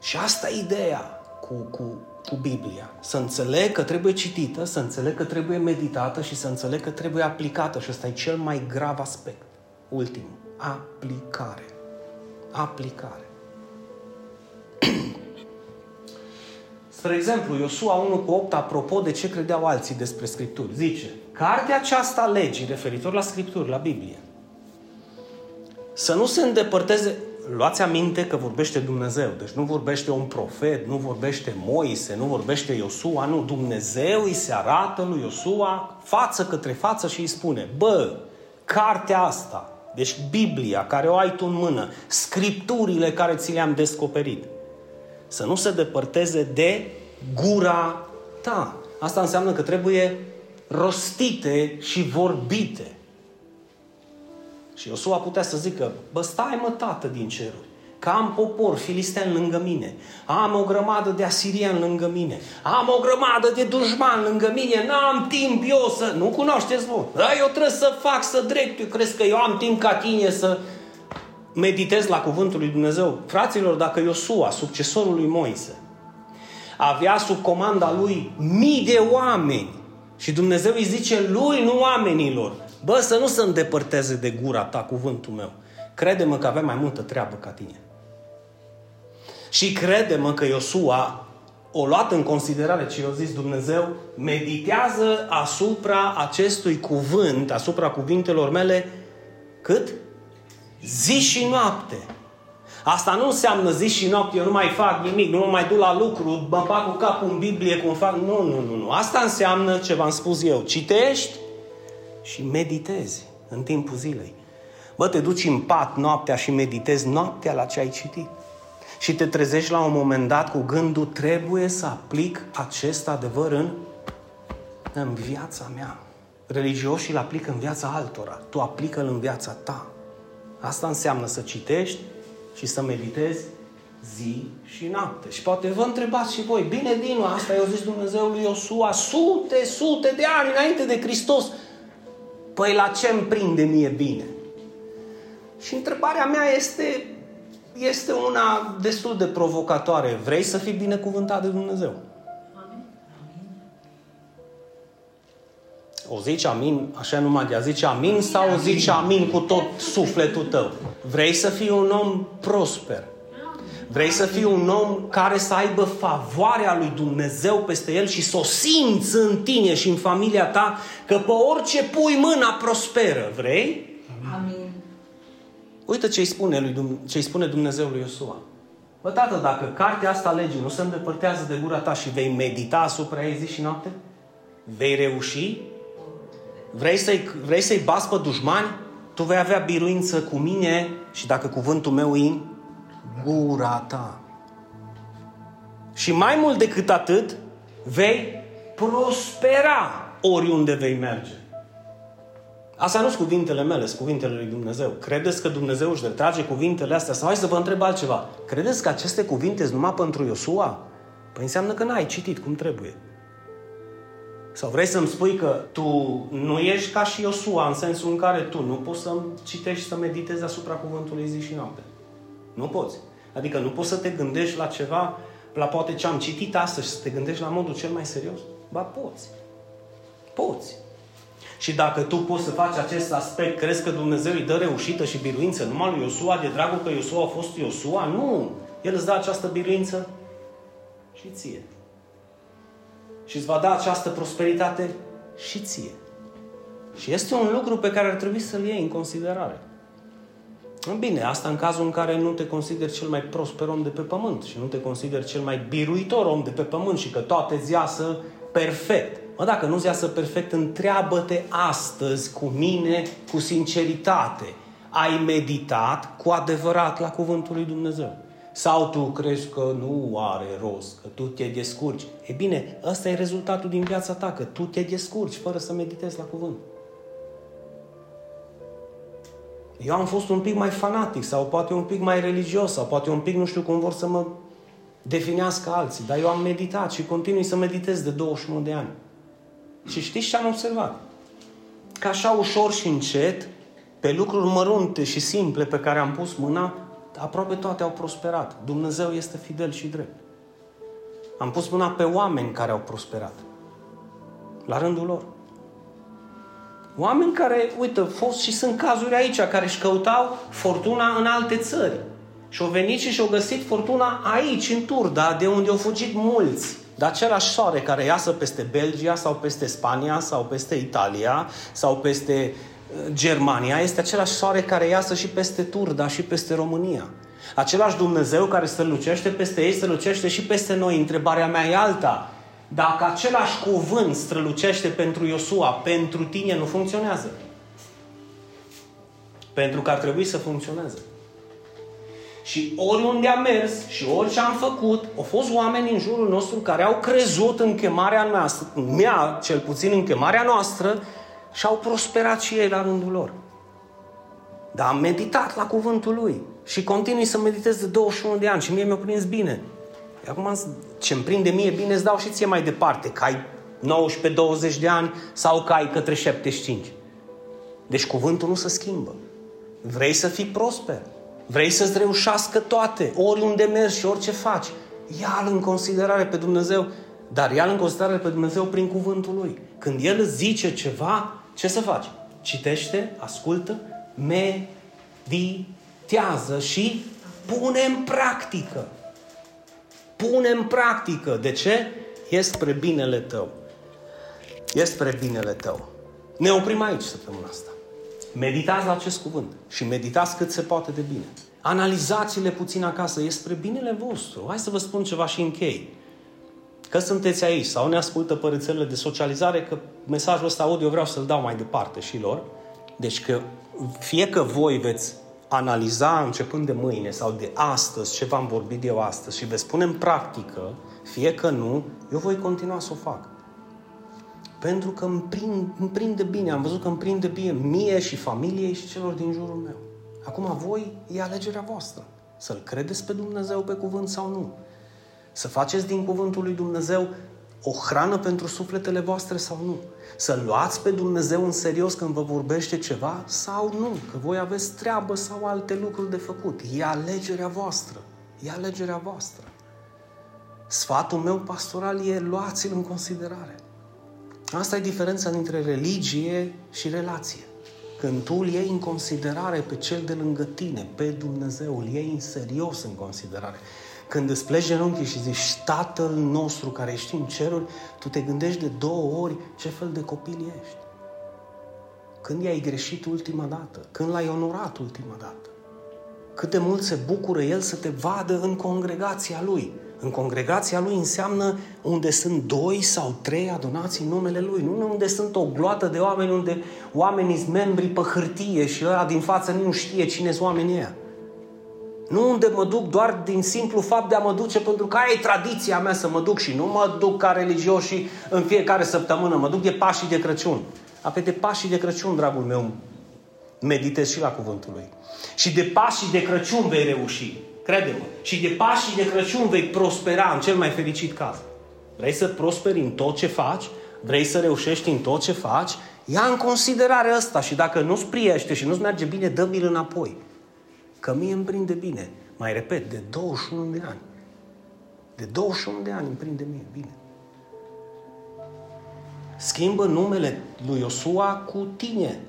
Și asta e ideea cu, cu, cu Biblia. Să înțeleg că trebuie citită, să înțeleg că trebuie meditată și să înțeleg că trebuie aplicată. Și ăsta e cel mai grav aspect. Ultimul aplicare. Aplicare. Spre exemplu, Iosua 1 cu 8, apropo de ce credeau alții despre Scripturi, zice, cartea aceasta legii, referitor la Scripturi, la Biblie, să nu se îndepărteze, luați aminte că vorbește Dumnezeu, deci nu vorbește un profet, nu vorbește Moise, nu vorbește Iosua, nu, Dumnezeu îi se arată lui Iosua față către față și îi spune, bă, cartea asta, deci Biblia, care o ai tu în mână, scripturile care ți le-am descoperit, să nu se depărteze de gura ta. Asta înseamnă că trebuie rostite și vorbite. Și Iosua putea să zică, bă, stai mă, tată din ceruri că am popor filistean lângă mine, am o grămadă de asirian lângă mine, am o grămadă de dușman lângă mine, n-am timp eu să... Nu cunoașteți voi. Da, eu trebuie să fac, să drept. Eu crezi că eu am timp ca tine să meditez la cuvântul lui Dumnezeu. Fraților, dacă Iosua, succesorul lui Moise, avea sub comanda lui mii de oameni și Dumnezeu îi zice lui, nu oamenilor, bă, să nu se îndepărteze de gura ta cuvântul meu. Crede-mă că avem mai multă treabă ca tine. Și crede-mă că Iosua o luat în considerare ce i-a zis Dumnezeu, meditează asupra acestui cuvânt, asupra cuvintelor mele, cât? Zi și noapte. Asta nu înseamnă zi și noapte, eu nu mai fac nimic, nu mă mai duc la lucru, mă bag cu capul în Biblie cum fac. Nu, nu, nu, nu. Asta înseamnă ce v-am spus eu. Citești și meditezi în timpul zilei. Bă, te duci în pat noaptea și meditezi noaptea la ce ai citit și te trezești la un moment dat cu gândul trebuie să aplic acest adevăr în, în viața mea. Religioșii îl aplică în viața altora. Tu aplică-l în viața ta. Asta înseamnă să citești și să meditezi zi și noapte. Și poate vă întrebați și voi, bine Dinu, asta i-a zis Dumnezeu lui Iosua sute, sute de ani înainte de Hristos. Păi la ce îmi prinde mie bine? Și întrebarea mea este, este una destul de provocatoare. Vrei să fii binecuvântat de Dumnezeu? O zici amin, așa numai de a zice amin sau o zici amin cu tot sufletul tău? Vrei să fii un om prosper? Vrei să fii un om care să aibă favoarea lui Dumnezeu peste el și să o simți în tine și în familia ta că pe orice pui mâna prosperă? Vrei? Amin. Uite ce îi spune, lui, ce îi spune Dumnezeu lui Iosua. Bă, tată, dacă cartea asta legii nu se îndepărtează de gura ta și vei medita asupra ei zi și noapte, vei reuși? Vrei să-i, vrei să-i bați pe dușmani? Tu vei avea biruință cu mine și dacă cuvântul meu e în gura ta. Și mai mult decât atât, vei prospera oriunde vei merge. Asta nu sunt cuvintele mele, sunt cuvintele lui Dumnezeu. Credeți că Dumnezeu își retrage cuvintele astea? Sau hai să vă întreb altceva. Credeți că aceste cuvinte sunt numai pentru Iosua? Păi înseamnă că n-ai citit cum trebuie. Sau vrei să-mi spui că tu nu ești ca și Iosua, în sensul în care tu nu poți să citești, să meditezi asupra cuvântului zi și noapte. Nu poți. Adică nu poți să te gândești la ceva, la poate ce am citit astăzi, să te gândești la modul cel mai serios? Ba poți. Poți. Și dacă tu poți să faci acest aspect, crezi că Dumnezeu îi dă reușită și biruință numai lui Iosua de dragul că Iosua a fost Iosua? Nu! El îți dă această biruință și ție. Și îți va da această prosperitate și ție. Și este un lucru pe care ar trebui să-l iei în considerare. Bine, asta în cazul în care nu te consideri cel mai prosper om de pe pământ și nu te consideri cel mai biruitor om de pe pământ și că toate îți iasă perfect. Mă, dacă nu-ți iasă perfect, întreabă-te astăzi cu mine, cu sinceritate. Ai meditat cu adevărat la Cuvântul lui Dumnezeu? Sau tu crezi că nu are rost, că tu te descurci? E bine, ăsta e rezultatul din viața ta, că tu te descurci fără să meditezi la Cuvânt. Eu am fost un pic mai fanatic sau poate un pic mai religios sau poate un pic nu știu cum vor să mă definească alții, dar eu am meditat și continui să meditez de 21 de ani. Și știți ce am observat? Că așa ușor și încet, pe lucruri mărunte și simple pe care am pus mâna, aproape toate au prosperat. Dumnezeu este fidel și drept. Am pus mâna pe oameni care au prosperat. La rândul lor. Oameni care, uite, fost și sunt cazuri aici, care își căutau fortuna în alte țări. Și au venit și și-au găsit fortuna aici, în Turda, de unde au fugit mulți. Dar același soare care iasă peste Belgia sau peste Spania sau peste Italia sau peste uh, Germania este același soare care iasă și peste Turda și peste România. Același Dumnezeu care strălucește peste ei, strălucește și peste noi. Întrebarea mea e alta. Dacă același cuvânt strălucește pentru Iosua, pentru tine nu funcționează. Pentru că ar trebui să funcționeze. Și oriunde am mers și orice am făcut, au fost oameni în jurul nostru care au crezut în chemarea noastră, mea cel puțin în chemarea noastră, și au prosperat și ei la rândul lor. Dar am meditat la cuvântul lui și continui să meditez de 21 de ani și mie mi-a prins bine. Acum ce îmi prinde mie bine îți dau și ție mai departe, că ai 19-20 de ani sau că ai către 75. Deci cuvântul nu se schimbă. Vrei să fii prosper. Vrei să-ți reușească toate, oriunde mergi și orice faci. Ia-L în considerare pe Dumnezeu, dar ia-L în considerare pe Dumnezeu prin cuvântul Lui. Când El îți zice ceva, ce să faci? Citește, ascultă, meditează și pune în practică. Pune în practică. De ce? E spre binele tău. E spre binele tău. Ne oprim aici săptămâna asta. Meditați la acest cuvânt și meditați cât se poate de bine. Analizați-le puțin acasă, e spre binele vostru. Hai să vă spun ceva și închei. Că sunteți aici sau ne ascultă pe rețelele de socializare, că mesajul ăsta audio vreau să-l dau mai departe și lor. Deci că fie că voi veți analiza începând de mâine sau de astăzi ce v-am vorbit eu astăzi și veți pune în practică, fie că nu, eu voi continua să o fac. Pentru că îmi, prind, îmi prinde bine, am văzut că îmi prinde bine mie și familiei și celor din jurul meu. Acum voi e alegerea voastră. Să-L credeți pe Dumnezeu pe cuvânt sau nu. Să faceți din cuvântul lui Dumnezeu o hrană pentru sufletele voastre sau nu. Să luați pe Dumnezeu în serios când vă vorbește ceva sau nu. Că voi aveți treabă sau alte lucruri de făcut. E alegerea voastră. E alegerea voastră. Sfatul meu pastoral e luați-l în considerare. Asta e diferența dintre religie și relație. Când tu îl iei în considerare pe cel de lângă tine, pe Dumnezeu, îl iei în serios în considerare. Când îți pleci genunchii și zici, Tatăl nostru care ești în ceruri, tu te gândești de două ori ce fel de copil ești. Când i-ai greșit ultima dată? Când l-ai onorat ultima dată? Cât de mult se bucură El să te vadă în congregația Lui. În congregația lui înseamnă unde sunt doi sau trei adonați în numele lui. Nu unde sunt o gloată de oameni, unde oamenii sunt membri pe hârtie și ăla din față nu știe cine sunt oamenii ăia. Nu unde mă duc doar din simplu fapt de a mă duce pentru că aia e tradiția mea să mă duc și nu mă duc ca religios și în fiecare săptămână, mă duc de Pașii de Crăciun. Apoi de Pașii de Crăciun, dragul meu, meditez și la cuvântul lui. Și de Pașii de Crăciun vei reuși. Crede-mă. Și de Pașii de Crăciun vei prospera în cel mai fericit caz. Vrei să prosperi în tot ce faci? Vrei să reușești în tot ce faci? Ia în considerare asta și dacă nu-ți priește și nu-ți merge bine, dă-mi-l înapoi. Că mie îmi prinde bine. Mai repet, de 21 de ani. De 21 de ani îmi prinde mie bine. Schimbă numele lui Iosua cu tine.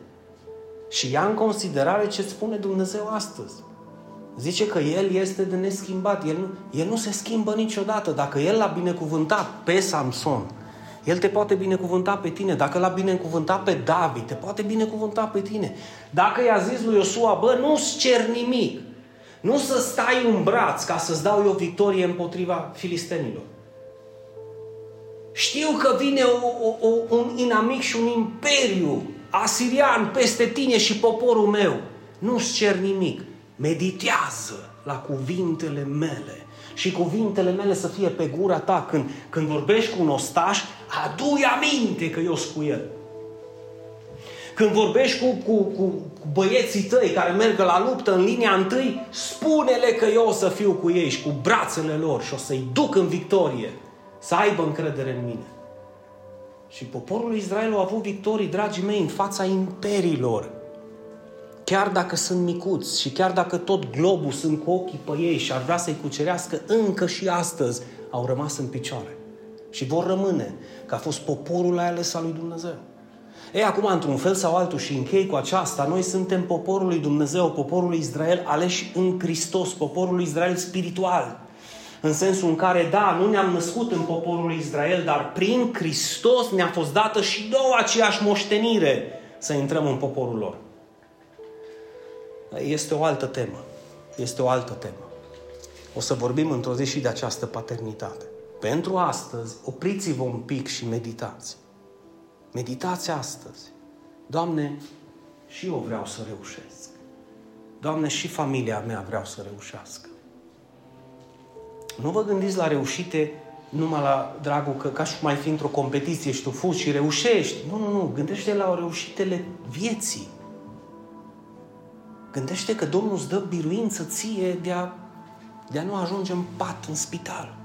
Și ia în considerare ce spune Dumnezeu astăzi. Zice că El este de neschimbat. El nu, el nu se schimbă niciodată. Dacă El l-a binecuvântat pe Samson, El te poate binecuvânta pe tine. Dacă l-a binecuvântat pe David, te poate binecuvânta pe tine. Dacă i-a zis lui Iosua, bă, nu-ți cer nimic. Nu să stai un braț ca să-ți dau eu victorie împotriva filistenilor. Știu că vine o, o, o, un inamic și un imperiu asirian peste tine și poporul meu. Nu-ți cer nimic. Meditează la cuvintele mele. Și cuvintele mele să fie pe gura ta când, când vorbești cu un ostaș, adu-i aminte că eu sunt cu el. Când vorbești cu, cu, cu, cu băieții tăi care merg la luptă în linia întâi, spune-le că eu o să fiu cu ei și cu brațele lor și o să-i duc în victorie. Să aibă încredere în mine. Și poporul Israel a avut victorii, dragii mei, în fața imperiilor. Chiar dacă sunt micuți și chiar dacă tot globul sunt cu ochii pe ei și ar vrea să-i cucerească, încă și astăzi au rămas în picioare. Și vor rămâne, că a fost poporul ales al lui Dumnezeu. Ei, acum, într-un fel sau altul, și închei cu aceasta, noi suntem poporul lui Dumnezeu, poporul lui Israel, aleși în Hristos, poporul lui Israel spiritual. În sensul în care, da, nu ne-am născut în poporul lui Israel, dar prin Hristos ne-a fost dată și două aceeași moștenire să intrăm în poporul lor. Este o altă temă. Este o altă temă. O să vorbim într-o zi și de această paternitate. Pentru astăzi, opriți-vă un pic și meditați. Meditați astăzi. Doamne, și eu vreau să reușesc. Doamne, și familia mea vreau să reușească. Nu vă gândiți la reușite numai la dragul că ca și cum ai fi într-o competiție și tu fugi și reușești. Nu, nu, nu. Gândește la reușitele vieții. Gândește că Domnul îți dă biruință ție de a, de a nu ajunge în pat, în spital.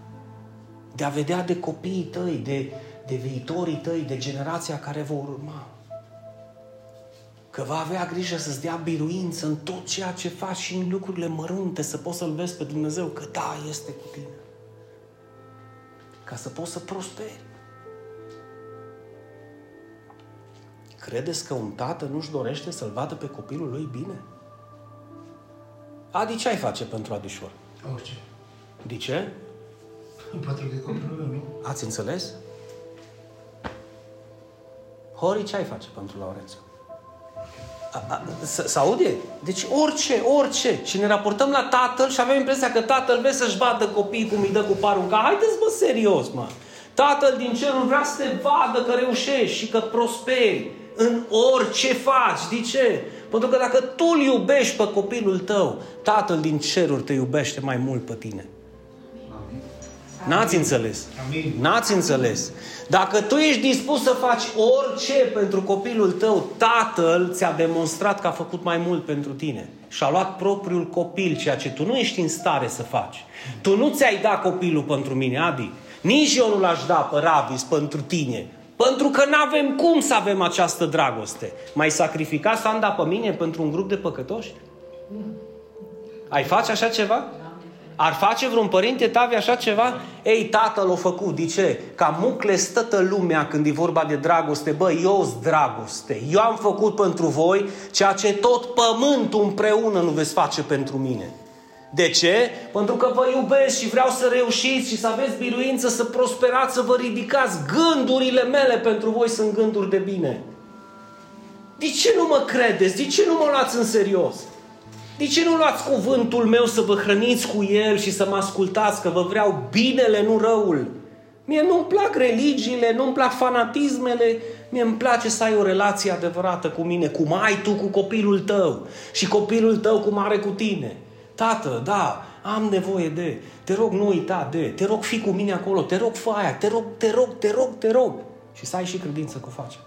De a vedea de copiii tăi, de, de viitorii tăi, de generația care vor urma. Că va avea grijă să-ți dea biruință în tot ceea ce faci și în lucrurile mărunte, să poți să-L vezi pe Dumnezeu, că da, este cu tine. Ca să poți să prosperi. Credeți că un tată nu-și dorește să-l vadă pe copilul lui bine? Adi, ce ai face pentru Adișor? Orice. De ce? Pentru că e copilul meu, nu? Ați înțeles? Hori, ce ai face pentru Laurențiu? Să aude? Deci orice, orice. Și ne raportăm la tatăl și avem impresia că tatăl vrea să-și vadă copiii cum îi dă cu parul în Haideți, bă, serios, mă. Tatăl din cerul vrea să te vadă că reușești și că prosperi în orice faci. De ce? Pentru că dacă tu îl iubești pe copilul tău, tatăl din ceruri te iubește mai mult pe tine. N-ați înțeles. Amin. N-ați înțeles. Dacă tu ești dispus să faci orice pentru copilul tău, tatăl ți-a demonstrat că a făcut mai mult pentru tine. Și a luat propriul copil, ceea ce tu nu ești în stare să faci. Tu nu ți-ai dat copilul pentru mine, Adi. Nici eu nu l-aș da pe Ravis pentru tine. Pentru că nu avem cum să avem această dragoste. Mai sacrifica Sanda pe mine pentru un grup de păcătoși? Ai face așa ceva? Ar face vreun părinte tavi așa ceva? Ei, tatăl o făcut. De ce? Ca mucle stătă lumea când e vorba de dragoste. Bă, eu dragoste. Eu am făcut pentru voi ceea ce tot pământul împreună nu veți face pentru mine. De ce? Pentru că vă iubesc și vreau să reușiți și să aveți biruință, să prosperați, să vă ridicați. Gândurile mele pentru voi sunt gânduri de bine. De ce nu mă credeți? De ce nu mă luați în serios? De ce nu luați cuvântul meu să vă hrăniți cu el și să mă ascultați că vă vreau binele, nu răul? Mie nu-mi plac religiile, nu-mi plac fanatismele, mie îmi place să ai o relație adevărată cu mine, cum ai tu cu copilul tău și copilul tău cum are cu tine. Tată, da, am nevoie de, te rog nu uita de, te rog fi cu mine acolo, te rog fă aia, te rog, te rog, te rog, te rog. Și să ai și credință că o face.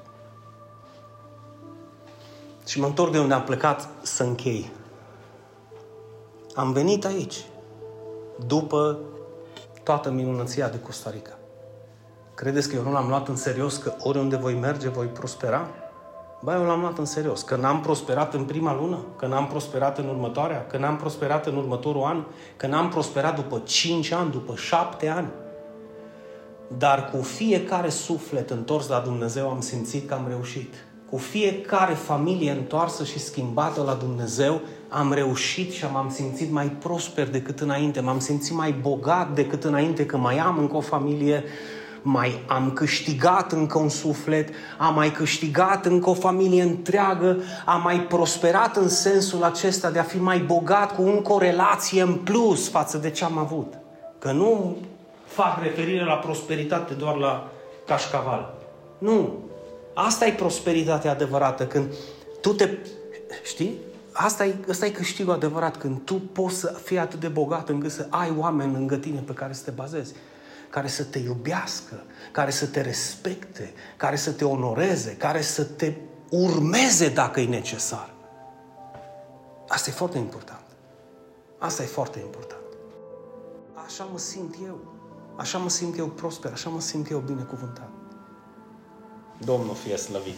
Și mă întorc de unde am plecat să închei. Am venit aici, după toată minunăția de Costa Rica. Credeți că eu nu l-am luat în serios că oriunde voi merge, voi prospera? Ba, eu l-am luat în serios. Că n-am prosperat în prima lună, că n-am prosperat în următoarea, că n-am prosperat în următorul an, că n-am prosperat după 5 ani, după 7 ani. Dar cu fiecare suflet întors la Dumnezeu am simțit că am reușit. Cu fiecare familie întoarsă și schimbată la Dumnezeu am reușit și m-am simțit mai prosper decât înainte, m-am simțit mai bogat decât înainte, că mai am încă o familie, mai am câștigat încă un suflet, am mai câștigat încă o familie întreagă, am mai prosperat în sensul acesta de a fi mai bogat cu încă o relație în plus față de ce am avut. Că nu fac referire la prosperitate doar la cașcaval. Nu. Asta e prosperitatea adevărată, când tu te... Știi? Asta e, asta e câștigul adevărat, când tu poți să fii atât de bogat încât să ai oameni lângă tine pe care să te bazezi care să te iubească, care să te respecte, care să te onoreze, care să te urmeze dacă e necesar. Asta e foarte important. Asta e foarte important. Așa mă simt eu. Așa mă simt eu prosper, așa mă simt eu binecuvântat. Domnul fie slăvit.